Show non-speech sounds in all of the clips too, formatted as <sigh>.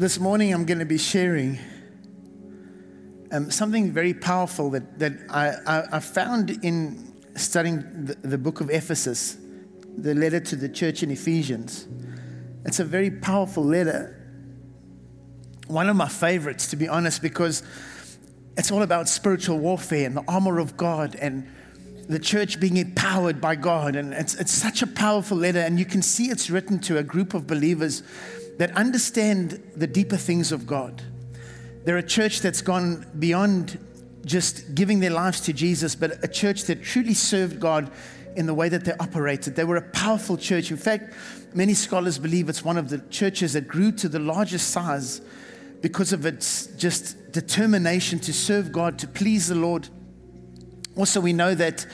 this morning I'm going to be sharing um, something very powerful that, that I, I, I found in studying the, the book of Ephesus, the letter to the church in Ephesians. It's a very powerful letter. One of my favorites, to be honest, because it's all about spiritual warfare and the armor of God and the church being empowered by God. And it's, it's such a powerful letter. And you can see it's written to a group of believers that understand the deeper things of God. They're a church that's gone beyond just giving their lives to Jesus, but a church that truly served God in the way that they operated. They were a powerful church. In fact, many scholars believe it's one of the churches that grew to the largest size because of its just determination to serve God, to please the Lord. Also, we know that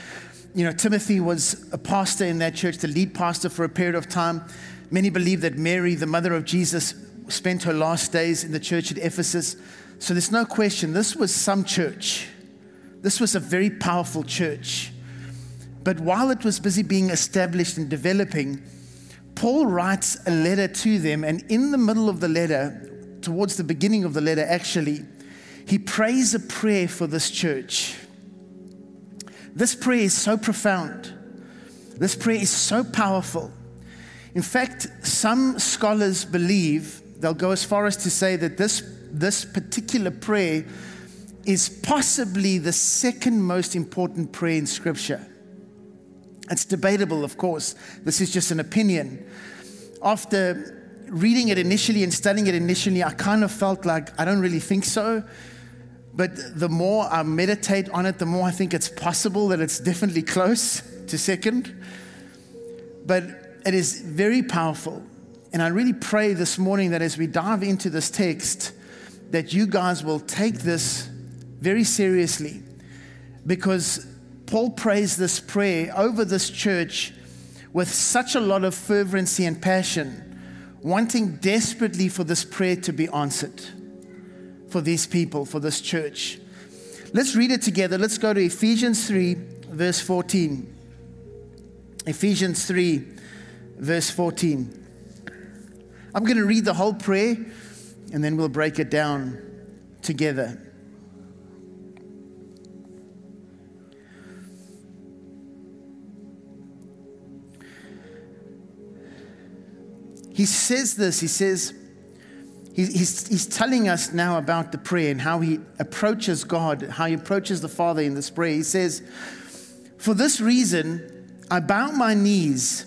you know Timothy was a pastor in that church, the lead pastor for a period of time. Many believe that Mary, the mother of Jesus, spent her last days in the church at Ephesus. So there's no question, this was some church. This was a very powerful church. But while it was busy being established and developing, Paul writes a letter to them, and in the middle of the letter, towards the beginning of the letter, actually, he prays a prayer for this church. This prayer is so profound. This prayer is so powerful. In fact, some scholars believe, they'll go as far as to say that this, this particular prayer is possibly the second most important prayer in Scripture. It's debatable, of course. This is just an opinion. After reading it initially and studying it initially, I kind of felt like I don't really think so. But the more I meditate on it, the more I think it's possible that it's definitely close to second. But it is very powerful. And I really pray this morning that as we dive into this text, that you guys will take this very seriously because Paul prays this prayer over this church with such a lot of fervency and passion, wanting desperately for this prayer to be answered for these people, for this church. Let's read it together. Let's go to Ephesians 3, verse 14. Ephesians 3, verse 14. I'm going to read the whole prayer and then we'll break it down together. He says this, he says, he's, he's telling us now about the prayer and how he approaches God, how he approaches the Father in this prayer. He says, For this reason, I bow my knees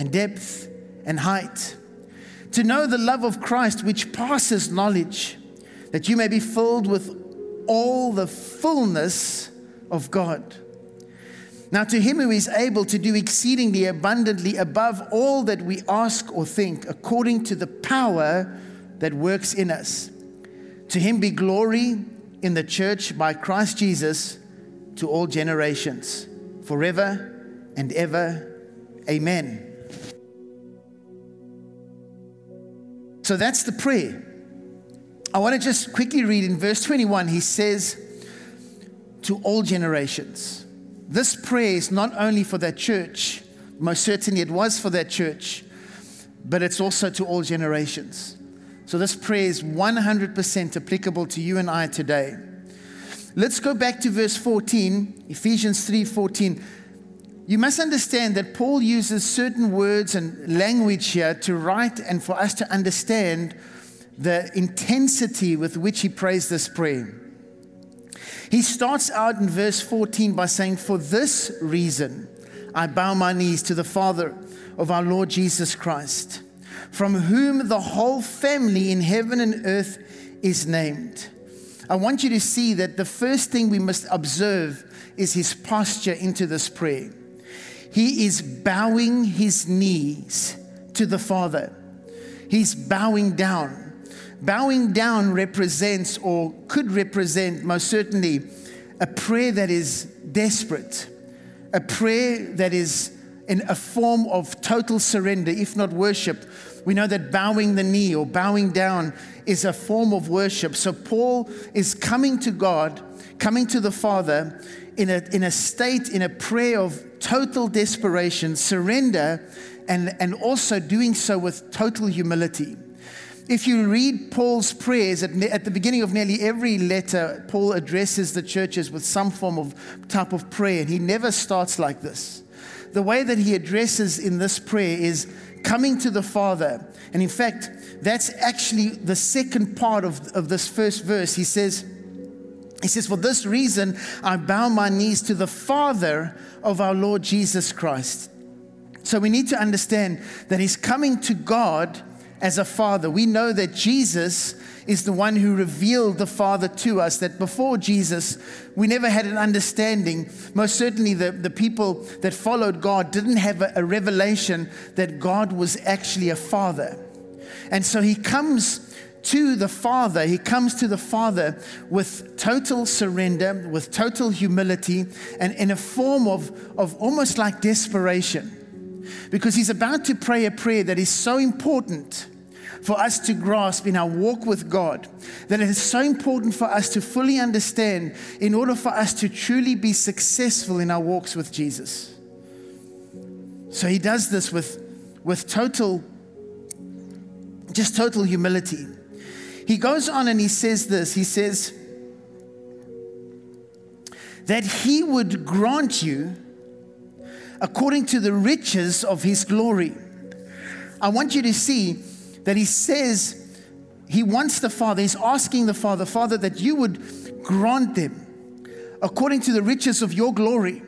and depth and height to know the love of Christ which passes knowledge, that you may be filled with all the fullness of God. Now, to him who is able to do exceedingly abundantly above all that we ask or think, according to the power that works in us, to him be glory in the church by Christ Jesus to all generations, forever and ever. Amen. So that's the prayer. I want to just quickly read in verse 21. He says, To all generations. This prayer is not only for that church, most certainly it was for that church, but it's also to all generations. So this prayer is 100% applicable to you and I today. Let's go back to verse 14, Ephesians 3:14. You must understand that Paul uses certain words and language here to write and for us to understand the intensity with which he prays this prayer. He starts out in verse 14 by saying, For this reason I bow my knees to the Father of our Lord Jesus Christ, from whom the whole family in heaven and earth is named. I want you to see that the first thing we must observe is his posture into this prayer. He is bowing his knees to the Father. He's bowing down. bowing down represents or could represent most certainly a prayer that is desperate, a prayer that is in a form of total surrender, if not worship. We know that bowing the knee or bowing down is a form of worship. So Paul is coming to God, coming to the Father in a, in a state, in a prayer of total desperation, surrender, and, and also doing so with total humility. If you read Paul's prayers at, at the beginning of nearly every letter, Paul addresses the churches with some form of type of prayer, and he never starts like this. The way that he addresses in this prayer is coming to the Father. And in fact, that's actually the second part of, of this first verse. He says, he says, For this reason, I bow my knees to the Father of our Lord Jesus Christ. So we need to understand that he's coming to God as a father. We know that Jesus is the one who revealed the Father to us, that before Jesus, we never had an understanding. Most certainly, the, the people that followed God didn't have a, a revelation that God was actually a father. And so he comes to the Father, he comes to the Father with total surrender, with total humility, and in a form of, of almost like desperation. Because he's about to pray a prayer that is so important for us to grasp in our walk with God, that it is so important for us to fully understand in order for us to truly be successful in our walks with Jesus. So he does this with, with total, just total humility. He goes on and he says this He says, that he would grant you according to the riches of his glory. I want you to see that he says he wants the Father, he's asking the Father, Father, that you would grant them according to the riches of your glory.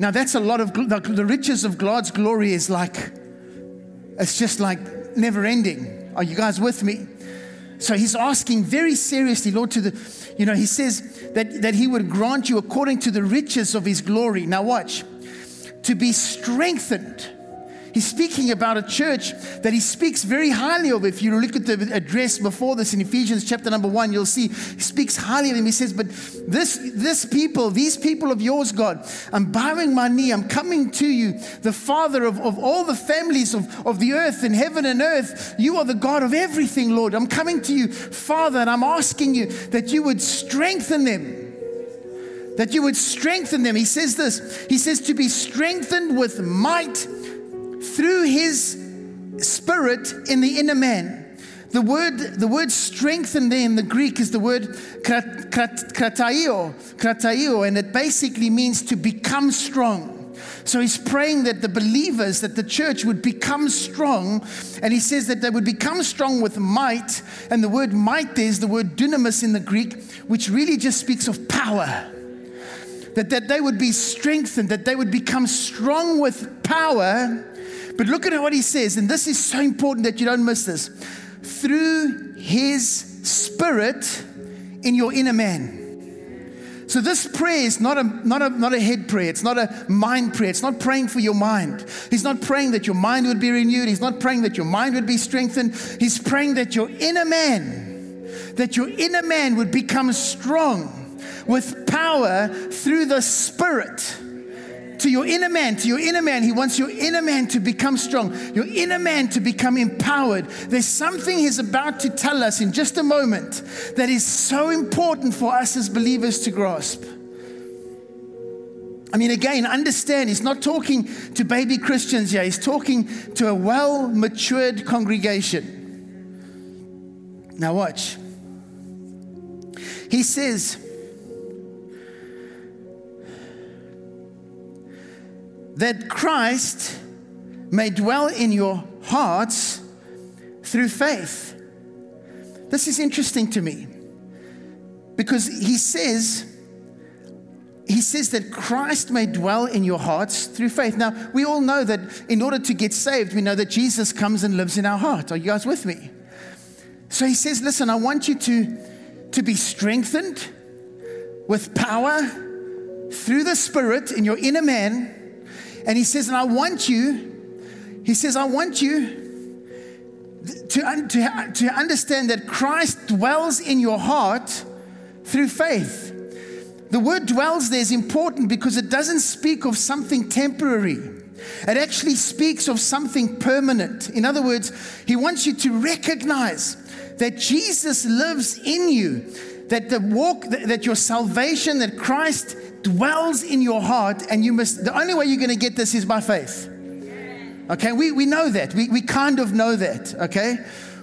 Now, that's a lot of the riches of God's glory is like, it's just like never ending. Are you guys with me? So he's asking very seriously, Lord, to the, you know, he says that, that he would grant you according to the riches of his glory. Now, watch, to be strengthened He's speaking about a church that he speaks very highly of. If you look at the address before this in Ephesians chapter number one, you'll see he speaks highly of them. He says, But this, this people, these people of yours, God, I'm bowing my knee. I'm coming to you, the Father of, of all the families of, of the earth and heaven and earth. You are the God of everything, Lord. I'm coming to you, Father, and I'm asking you that you would strengthen them that you would strengthen them. He says this He says, to be strengthened with might through his spirit in the inner man. The word, the word strengthen there in the Greek is the word krataio, krataio, and it basically means to become strong. So he's praying that the believers, that the church would become strong. And he says that they would become strong with might. And the word might there is the word dunamis in the Greek, which really just speaks of power. That, that they would be strengthened, that they would become strong with power but look at what he says, and this is so important that you don't miss this. Through his spirit in your inner man. So this prayer is not a, not, a, not a head prayer. It's not a mind prayer. It's not praying for your mind. He's not praying that your mind would be renewed. He's not praying that your mind would be strengthened. He's praying that your inner man, that your inner man would become strong with power through the Spirit to your inner man, to your inner man. He wants your inner man to become strong, your inner man to become empowered. There's something he's about to tell us in just a moment that is so important for us as believers to grasp. I mean, again, understand, he's not talking to baby Christians here, he's talking to a well matured congregation. Now, watch. He says, that Christ may dwell in your hearts through faith. This is interesting to me because he says, he says that Christ may dwell in your hearts through faith. Now, we all know that in order to get saved, we know that Jesus comes and lives in our heart. Are you guys with me? So he says, Listen, I want you to, to be strengthened with power through the Spirit in your inner man and he says, and I want you, he says, I want you to, to, to understand that Christ dwells in your heart through faith. The word dwells there is important because it doesn't speak of something temporary. It actually speaks of something permanent. In other words, he wants you to recognize that Jesus lives in you, that the walk, that your salvation, that Christ dwells in your heart, and you must, the only way you're going to get this is by faith. Okay, we, we know that. We, we kind of know that. Okay,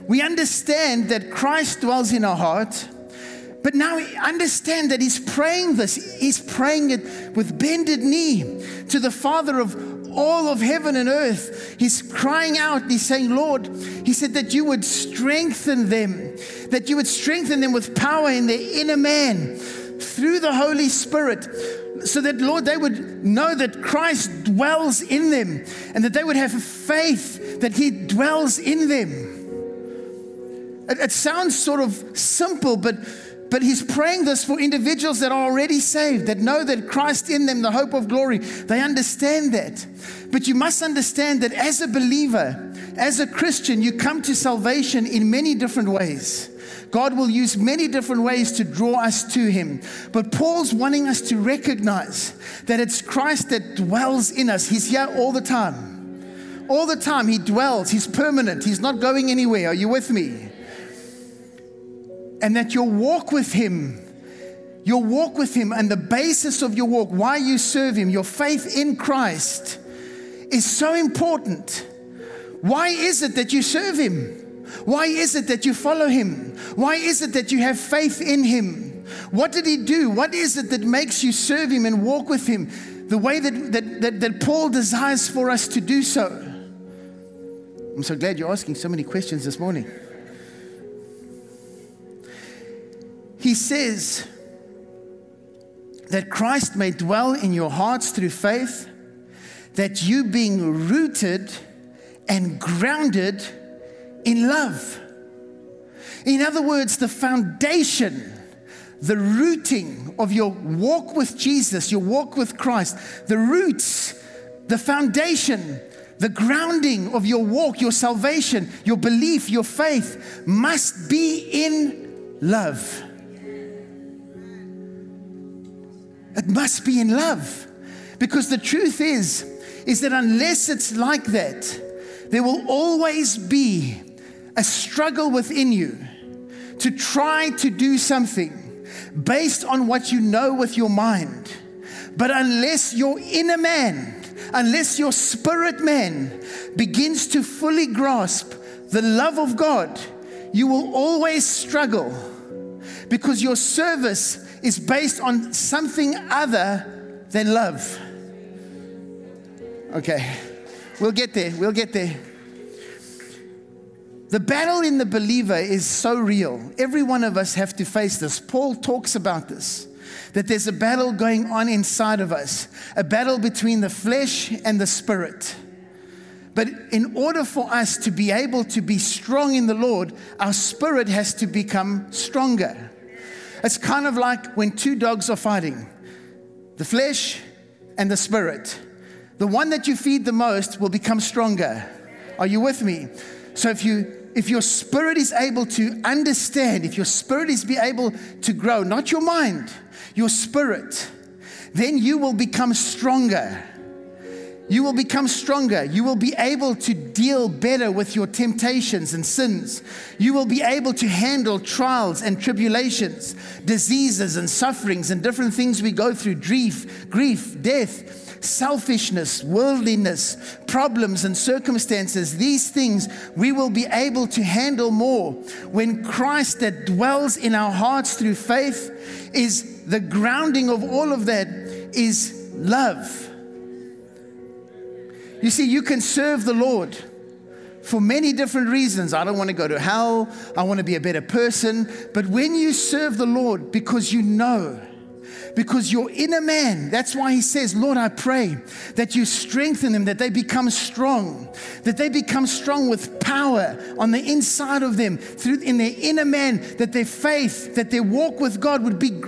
we understand that Christ dwells in our heart but now we understand that he's praying this. He's praying it with bended knee to the Father of all of heaven and earth. He's crying out. He's saying, Lord, he said that you would strengthen them, that you would strengthen them with power in their inner man through the Holy Spirit so that, Lord, they would know that Christ dwells in them and that they would have faith that He dwells in them. It, it sounds sort of simple, but but he's praying this for individuals that are already saved, that know that Christ in them, the hope of glory. They understand that. But you must understand that as a believer, as a Christian, you come to salvation in many different ways. God will use many different ways to draw us to Him. But Paul's wanting us to recognize that it's Christ that dwells in us. He's here all the time. All the time, He dwells. He's permanent. He's not going anywhere. Are you with me? and that your walk with Him, your walk with Him, and the basis of your walk, why you serve Him, your faith in Christ, is so important. Why is it that you serve Him? Why is it that you follow Him? Why is it that you have faith in Him? What did He do? What is it that makes you serve Him and walk with Him the way that, that, that, that Paul desires for us to do so? I'm so glad you're asking so many questions this morning. He says that Christ may dwell in your hearts through faith, that you being rooted and grounded in love. In other words, the foundation, the rooting of your walk with Jesus, your walk with Christ, the roots, the foundation, the grounding of your walk, your salvation, your belief, your faith must be in love. It must be in love. Because the truth is, is that unless it's like that, there will always be a struggle within you to try to do something based on what you know with your mind. But unless your inner man, unless your spirit man begins to fully grasp the love of God, you will always struggle because your service is based on something other than love. Okay, we'll get there. We'll get there. The battle in the believer is so real. Every one of us have to face this. Paul talks about this that there's a battle going on inside of us, a battle between the flesh and the spirit. But in order for us to be able to be strong in the Lord, our spirit has to become stronger. It's kind of like when two dogs are fighting the flesh and the spirit. The one that you feed the most will become stronger. Are you with me? So if you if your spirit is able to understand, if your spirit is be able to grow, not your mind, your spirit, then you will become stronger. You will become stronger. You will be able to deal better with your temptations and sins. You will be able to handle trials and tribulations, diseases and sufferings and different things we go through grief, grief, death, selfishness, worldliness, problems and circumstances. These things we will be able to handle more when Christ that dwells in our hearts through faith is the grounding of all of that is love you see, you can serve the Lord for many different reasons. I don't want to go to hell. I want to be a better person. But when you serve the Lord because you know because your inner man, that's why he says, Lord, I pray that you strengthen them, that they become strong, that they become strong with power on the inside of them, through in their inner man, that their faith, that their walk with God would be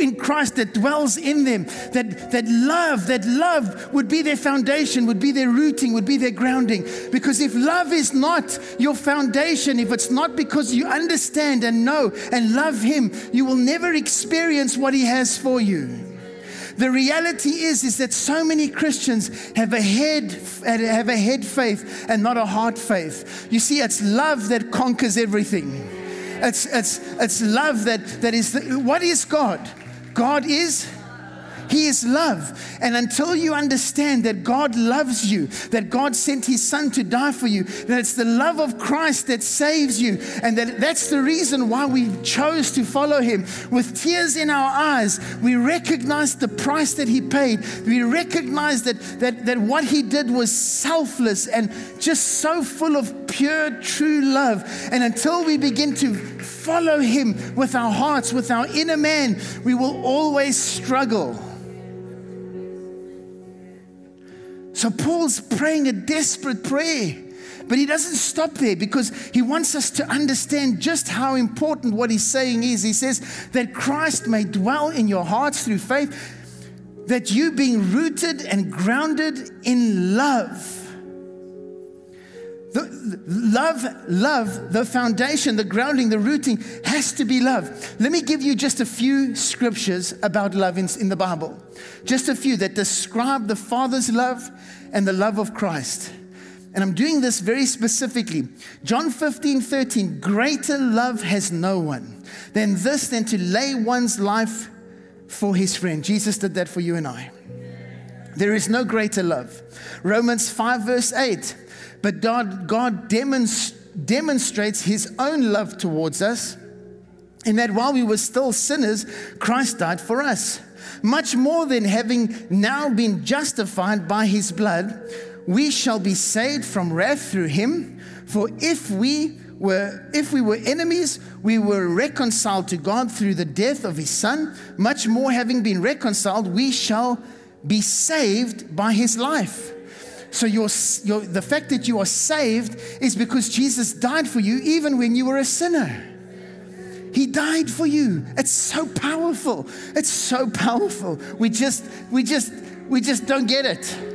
in Christ that dwells in them, that, that love, that love would be their foundation, would be their rooting, would be their grounding. Because if love is not your foundation, if it's not because you understand and know and love Him, you will never experience what He has for you. The reality is, is that so many Christians have a head have a head faith and not a heart faith. You see, it's love that conquers everything. It's, it's, it's love that, that is, the, what is God? God is he is love. And until you understand that God loves you, that God sent His Son to die for you, that it's the love of Christ that saves you, and that that's the reason why we chose to follow Him. With tears in our eyes, we recognize the price that He paid. We recognize that, that, that what He did was selfless and just so full of pure, true love. And until we begin to follow Him with our hearts, with our inner man, we will always struggle. So Paul's praying a desperate prayer. But he doesn't stop there because he wants us to understand just how important what he's saying is. He says that Christ may dwell in your hearts through faith, that you being rooted and grounded in love the, love, love, the foundation, the grounding, the rooting has to be love. Let me give you just a few scriptures about love in, in the Bible. Just a few that describe the Father's love and the love of Christ. And I'm doing this very specifically. John 15, 13, greater love has no one than this, than to lay one's life for his friend. Jesus did that for you and I. There is no greater love. Romans 5, verse 8. But God, God demonstrates his own love towards us in that while we were still sinners, Christ died for us. Much more than having now been justified by his blood, we shall be saved from wrath through him. For if we were if we were enemies, we were reconciled to God through the death of his son. Much more having been reconciled, we shall be saved by his life. So your, your, the fact that you are saved is because Jesus died for you even when you were a sinner. He died for you. It's so powerful. It's so powerful. We just, we just, we just don't get it.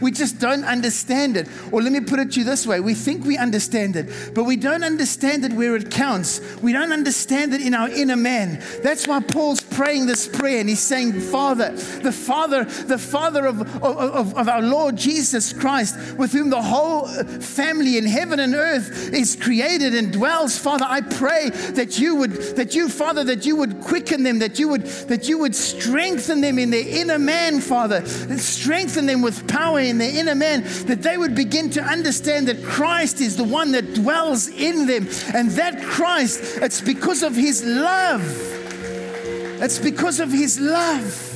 We just don't understand it. Or let me put it to you this way we think we understand it, but we don't understand it where it counts. We don't understand it in our inner man. That's why Paul's praying this prayer and he's saying, Father, the Father, the Father of, of, of our Lord Jesus Christ, with whom the whole family in heaven and earth is created and dwells. Father, I pray that you would, that you, Father, that you would quicken them, that you would, that you would strengthen them in their inner man, Father, strengthen them with power in their inner man, that they would begin to understand that Christ is the one that dwells in them. And that Christ, it's because of his love. It's because of his love.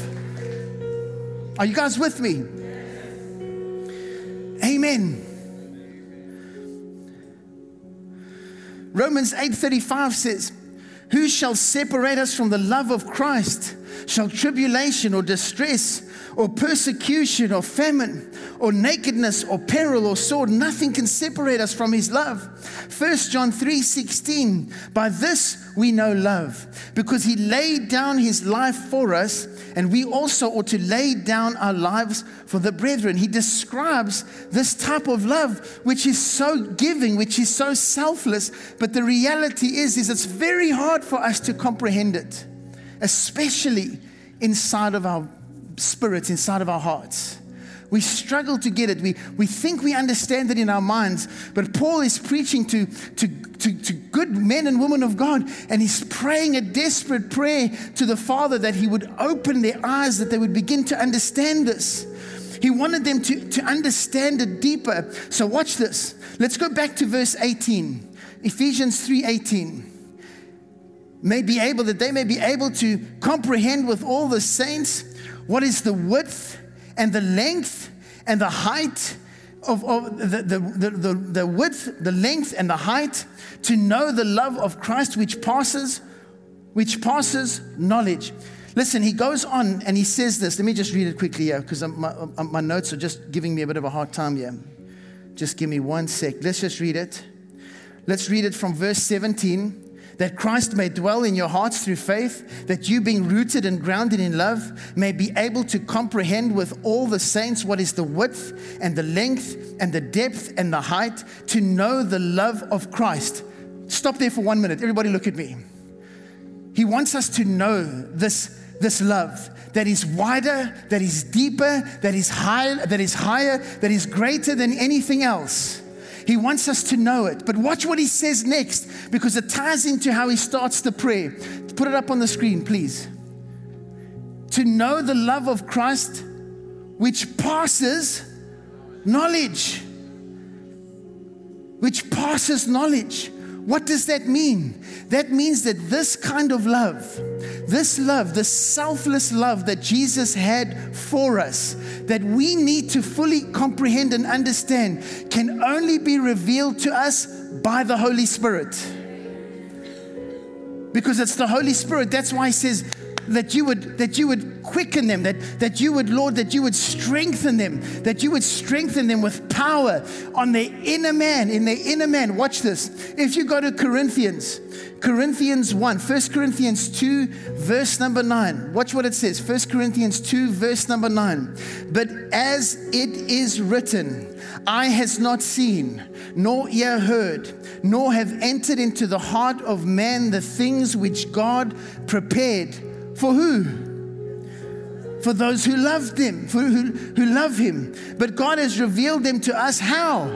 Are you guys with me? Amen. Romans 8:35 says, "Who shall separate us from the love of Christ? Shall tribulation or distress or persecution or famine or nakedness or peril or sword nothing can separate us from his love. 1 john 3:16 by this we know love because he laid down his life for us and we also ought to lay down our lives for the brethren. He describes this type of love which is so giving which is so selfless but the reality is is it's very hard for us to comprehend it especially inside of our spirits, inside of our hearts. We struggle to get it. We, we think we understand it in our minds, but Paul is preaching to, to, to, to, good men and women of God, and he's praying a desperate prayer to the Father that he would open their eyes, that they would begin to understand this. He wanted them to, to understand it deeper. So watch this. Let's go back to verse 18. Ephesians 3:18 may be able that they may be able to comprehend with all the saints what is the width and the length and the height of, of the, the, the, the, width, the length, and the height to know the love of Christ which passes, which passes knowledge. Listen, he goes on and he says this. Let me just read it quickly here because my, my notes are just giving me a bit of a hard time here. Just give me one sec. Let's just read it. Let's read it from verse 17 that Christ may dwell in your hearts through faith, that you, being rooted and grounded in love, may be able to comprehend with all the saints what is the width and the length and the depth and the height, to know the love of Christ. Stop there for one minute. Everybody, look at me. He wants us to know this, this love that is wider, that is deeper, that is higher, that is higher, that is greater than anything else. He wants us to know it. But watch what he says next because it ties into how he starts the prayer. Put it up on the screen, please. To know the love of Christ which passes knowledge. Which passes knowledge. What does that mean? That means that this kind of love, this love, the selfless love that Jesus had for us, that we need to fully comprehend and understand, can only be revealed to us by the Holy Spirit. Because it's the Holy Spirit. That's why he says, that you would that you would quicken them that that you would lord that you would strengthen them that you would strengthen them with power on their inner man in their inner man. Watch this. If you go to corinthians corinthians 1 1 corinthians 2 verse number 9 watch what it says. 1 corinthians 2 verse number 9 but as it is written eye has not seen nor ear heard nor have entered into the heart of man the things which god prepared for who? For those who loved him, for who, who love him. But God has revealed them to us how?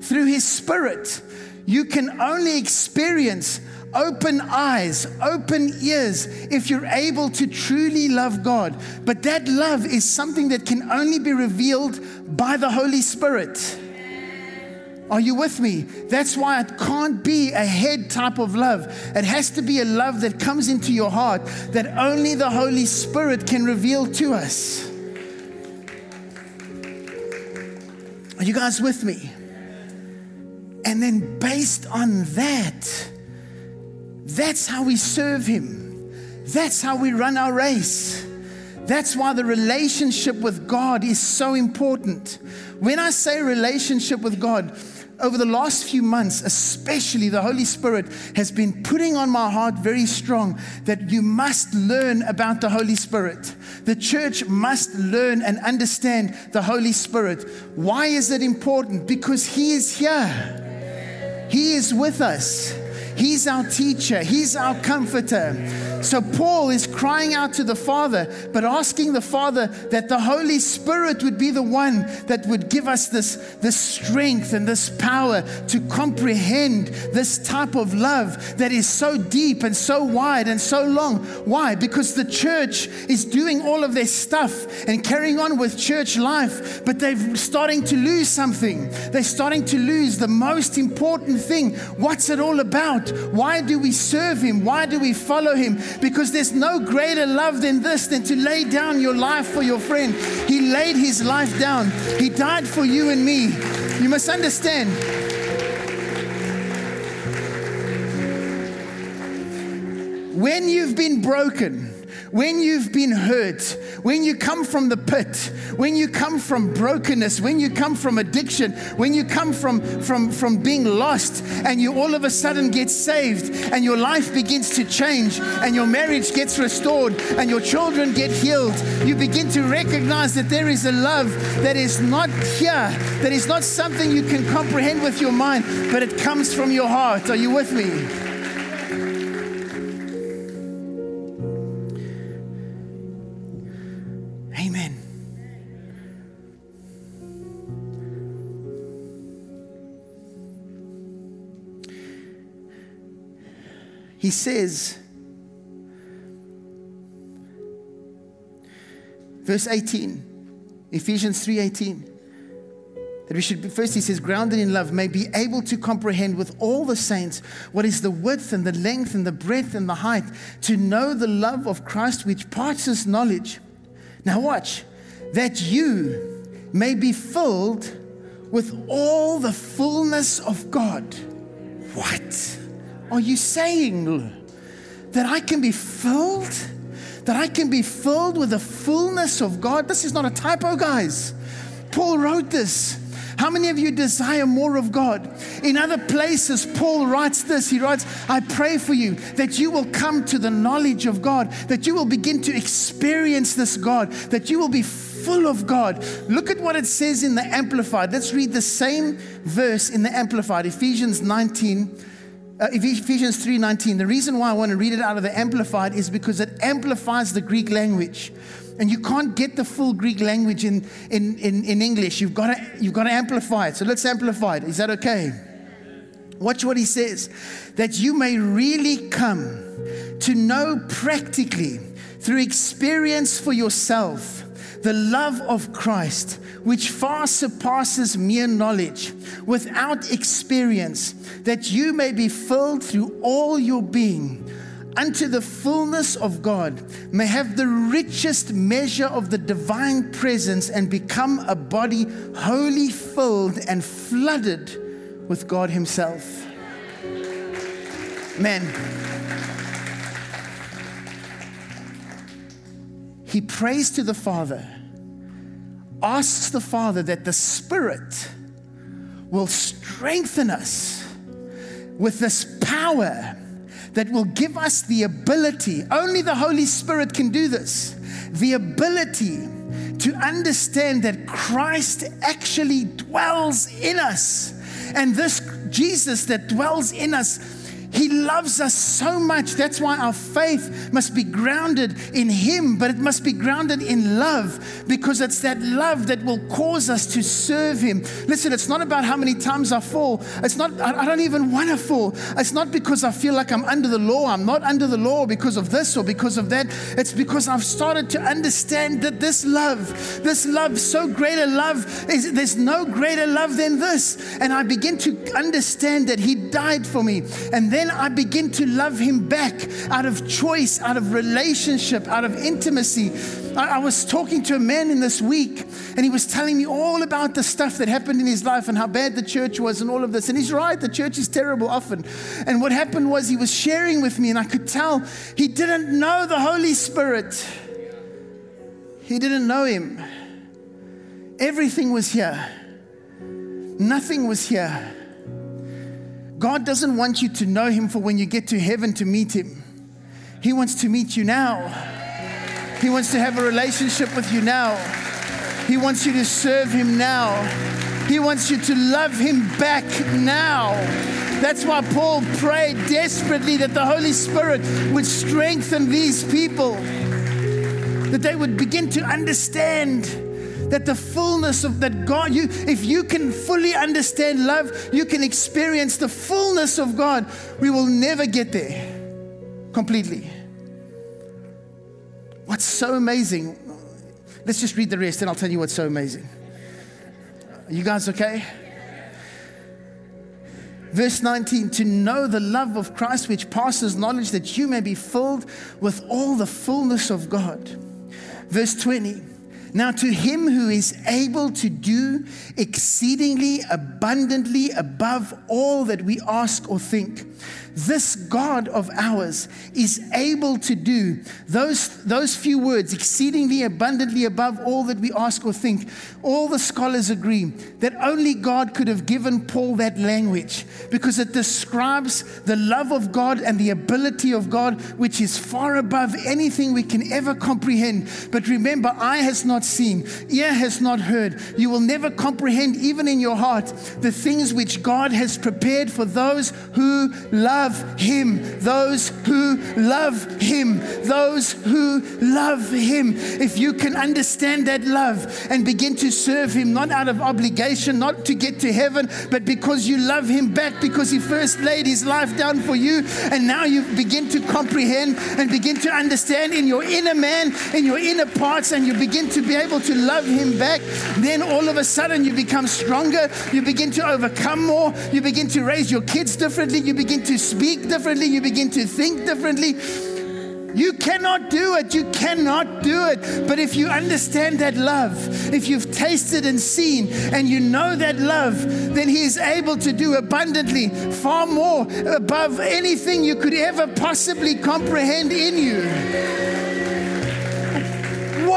Through his spirit. You can only experience open eyes, open ears, if you're able to truly love God. But that love is something that can only be revealed by the Holy Spirit. Are you with me? That's why it can't be a head type of love. It has to be a love that comes into your heart that only the Holy Spirit can reveal to us. Are you guys with me? And then, based on that, that's how we serve Him. That's how we run our race. That's why the relationship with God is so important. When I say relationship with God, over the last few months, especially the Holy Spirit has been putting on my heart very strong that you must learn about the Holy Spirit. The church must learn and understand the Holy Spirit. Why is it important? Because He is here, He is with us. He's our teacher, He's our comforter. So Paul is crying out to the Father, but asking the Father that the Holy Spirit would be the one that would give us this, this strength and this power to comprehend this type of love that is so deep and so wide and so long. Why? Because the church is doing all of their stuff and carrying on with church life, but they're starting to lose something. They're starting to lose the most important thing. What's it all about? Why do we serve Him? Why do we follow Him? Because there's no greater love than this, than to lay down your life for your friend. He laid His life down, He died for you and me. You must understand. When you've been broken, when you've been hurt, when you come from the pit, when you come from brokenness, when you come from addiction, when you come from, from, from being lost, and you all of a sudden get saved, and your life begins to change, and your marriage gets restored, and your children get healed, you begin to recognize that there is a love that is not here, that is not something you can comprehend with your mind, but it comes from your heart. Are you with me? He says, verse 18, Ephesians 3:18, that we should be, first he says, grounded in love, may be able to comprehend with all the saints what is the width and the length and the breadth and the height, to know the love of Christ which passes knowledge. Now watch, that you may be filled with all the fullness of God. What? Are you saying? That I can be filled? that I can be filled with the fullness of God. This is not a typo, guys. Paul wrote this. How many of you desire more of God? In other places, Paul writes this. He writes, I pray for you that you will come to the knowledge of God, that you will begin to experience this God, that you will be full of God. Look at what it says in the Amplified. Let's read the same verse in the Amplified, Ephesians 19. Uh, Ephesians 3:19. The reason why I want to read it out of the Amplified is because it amplifies the Greek language. And you can't get the full Greek language in, in, in, in English. You've got, to, you've got to amplify it. So let's amplify it. Is that okay? Watch what he says that you may really come to know practically through experience for yourself the love of Christ, which far surpasses mere knowledge, without experience, that you may be filled through all your being unto the fullness of God, may have the richest measure of the divine presence and become a body wholly filled and flooded with God Himself. Man, he prays to the Father, asks the Father that the Spirit will strengthen us with this power that will give us the ability, only the Holy Spirit can do this, the ability to understand that Christ actually dwells in us. And this Jesus that dwells in us he loves us so much. That's why our faith must be grounded in Him, but it must be grounded in love because it's that love that will cause us to serve Him. Listen, it's not about how many times I fall. It's not, I don't even want to fall. It's not because I feel like I'm under the law. I'm not under the law because of this or because of that. It's because I've started to understand that this love, this love, so greater love, is there's no greater love than this. And I begin to understand that He died for me. And then then I begin to love him back out of choice, out of relationship, out of intimacy. I, I, was talking to a man in this week, and he was telling me all about the stuff that happened in his life and how bad the church was and all of this. And he's right, the church is terrible often. And what happened was he was sharing with me, and I could tell he didn't know the Holy Spirit, he didn't know him. Everything was here, nothing was here. God doesn't want you to know Him for when you get to heaven to meet Him. He wants to meet you now. He wants to have a relationship with you now. He wants you to serve Him now. He wants you to love Him back now. That's why Paul prayed desperately that the Holy Spirit would strengthen these people, that they would begin to understand that the fullness of that God, you, if you can fully understand love, you can experience the fullness of God. We will never get there completely. What's so amazing? Let's just read the rest and I'll tell you what's so amazing. Are You guys okay? Verse 19, to know the love of Christ which passes knowledge, that you may be filled with all the fullness of God. Verse 20, now, to him who is able to do exceedingly abundantly above all that we ask or think this God of ours is able to do those, those few words, exceedingly abundantly above all that we ask or think. All the scholars agree that only God could have given Paul that language because it describes the love of God and the ability of God, which is far above anything we can ever comprehend. But remember, eye has not seen, ear has not heard. You will never comprehend, even in your heart, the things which God has prepared for those who love love Him. Those who love Him. Those who love Him. If you can understand that love and begin to serve Him, not out of obligation, not to get to heaven, but because you love Him back, because He first laid His life down for you, and now you begin to comprehend and begin to understand in your inner man, in your inner parts, and you begin to be able to love Him back, then all of a sudden you become stronger, you begin to overcome more, you begin to raise your kids differently, you begin to speak differently, you begin to think differently. You cannot do it. You cannot do it. But if you understand that love, if you've tasted and seen and you know that love, then He is able to do abundantly, far more above anything you could ever possibly comprehend in you.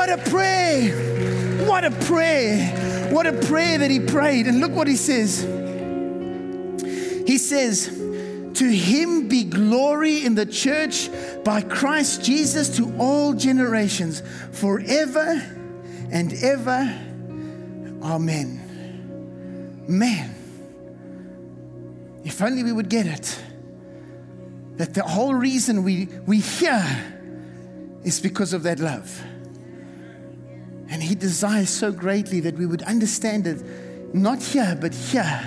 What a prayer! What a prayer! What a prayer that he prayed. And look what he says. He says, To him be glory in the church by Christ Jesus to all generations, forever and ever. Amen. Man, if only we would get it. That the whole reason we, we hear is because of that love. And He desires so greatly that we would understand it, not here, but here,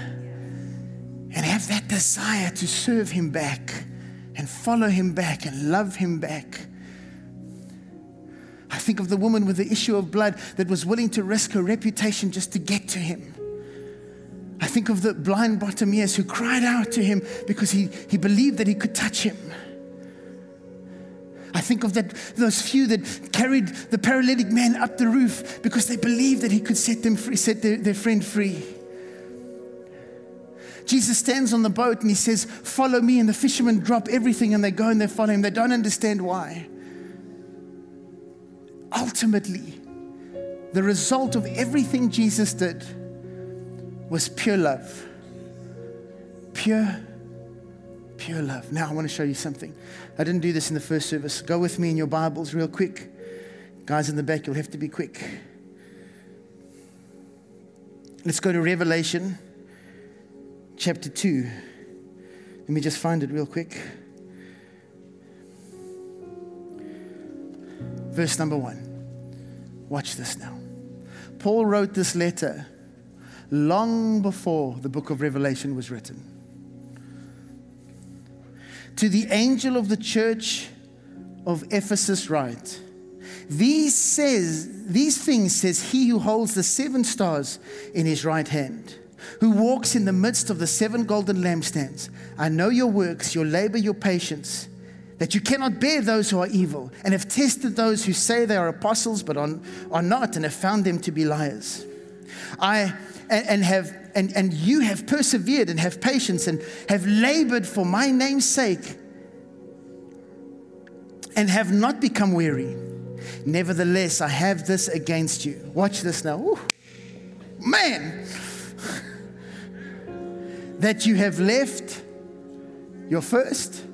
and have that desire to serve Him back and follow Him back and love Him back. I think of the woman with the issue of blood that was willing to risk her reputation just to get to Him. I think of the blind Bartimaeus who cried out to Him because he, he believed that he could touch Him. I think of that, those few that carried the paralytic man up the roof because they believed that he could set them free, set their, their friend free. Jesus stands on the boat and he says, Follow me. And the fishermen drop everything and they go and they follow him. They don't understand why. Ultimately, the result of everything Jesus did was pure love. Pure Pure love. Now, I want to show you something. I didn't do this in the first service. Go with me in your Bibles, real quick. Guys in the back, you'll have to be quick. Let's go to Revelation chapter 2. Let me just find it real quick. Verse number 1. Watch this now. Paul wrote this letter long before the book of Revelation was written to the angel of the church of Ephesus write, these says these things says he who holds the seven stars in his right hand, who walks in the midst of the seven golden lampstands. I know your works, your labor, your patience, that you cannot bear those who are evil, and have tested those who say they are apostles but are, are not, and have found them to be liars. I and, and have and, and you have persevered and have patience and have labored for my name's sake and have not become weary. Nevertheless, I have this against you. Watch this now. Ooh. Man, <laughs> that you have left your first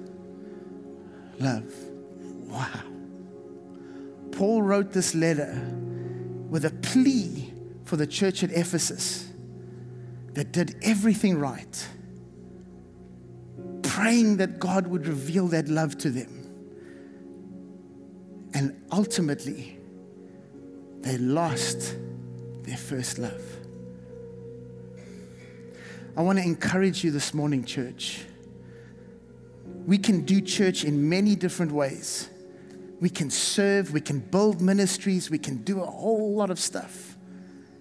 love. Wow. Paul wrote this letter with a plea for the church at Ephesus that did everything right, praying that God would reveal that love to them. And ultimately, they lost their first love. I want to encourage you this morning, church. We can do church in many different ways. We can serve, we can build ministries, we can do a whole lot of stuff.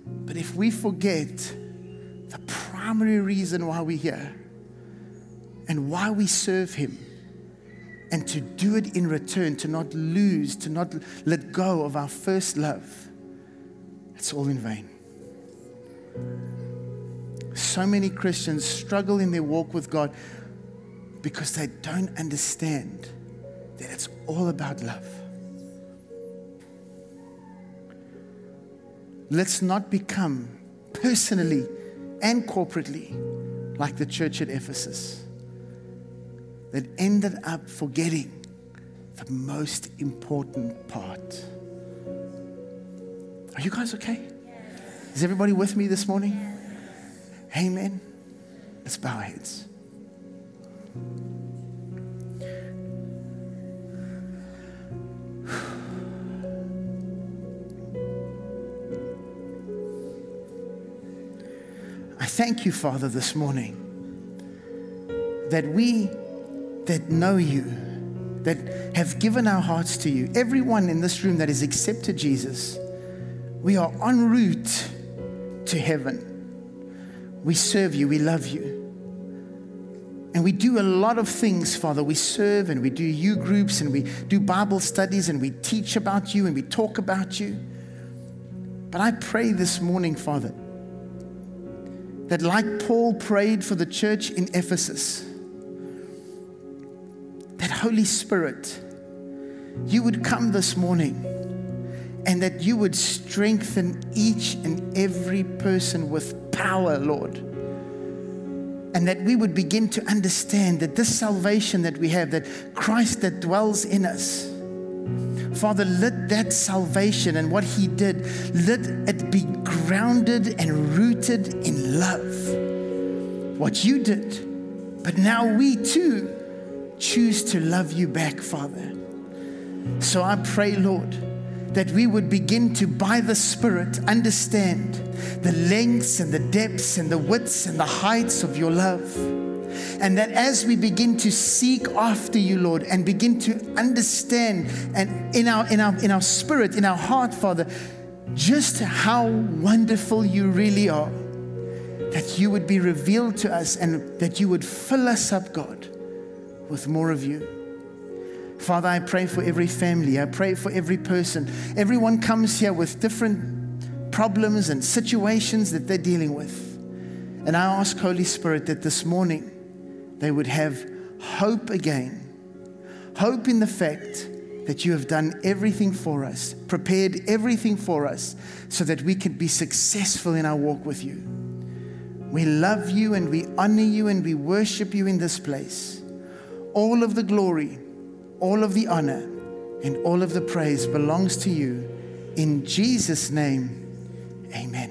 But if we forget the primary reason why we're here and why we serve Him, and to do it in return, to not lose, to not let go of our first love, it's all in vain. So many Christians struggle in their walk with God because they don't understand that it's all about love. Let's not become personally and corporately like the church at Ephesus that ended up forgetting the most important part. Are you guys okay? Yes. Is everybody with me this morning? Yes. Amen. Let's bow our heads. Thank you, Father, this morning that we that know you, that have given our hearts to you, everyone in this room that has accepted Jesus, we are en route to heaven. We serve you, we love you. And we do a lot of things, Father. We serve and we do you groups and we do Bible studies and we teach about you and we talk about you. But I pray this morning, Father, that like Paul prayed for the church in Ephesus, that Holy Spirit, you would come this morning and that you would strengthen each and every person with power, Lord. And that we would begin to understand that this salvation that we have, that Christ that dwells in us, Father, let that salvation and what He did, let it be grounded and rooted in love. What you did. But now we too choose to love you back, Father. So I pray, Lord, that we would begin to, by the Spirit, understand the lengths and the depths and the widths and the heights of your love. And that as we begin to seek after you, Lord, and begin to understand and in our in our in our spirit, in our heart, Father, just how wonderful you really are, that you would be revealed to us and that you would fill us up, God, with more of you. Father, I pray for every family. I pray for every person. Everyone comes here with different problems and situations that they're dealing with. And I ask, Holy Spirit, that this morning they would have hope again. Hope in the fact that you have done everything for us, prepared everything for us, so that we could be successful in our walk with you. We love you and we honor you and we worship you in this place. All of the glory all of the honor and all of the praise belongs to you. In Jesus' name, amen.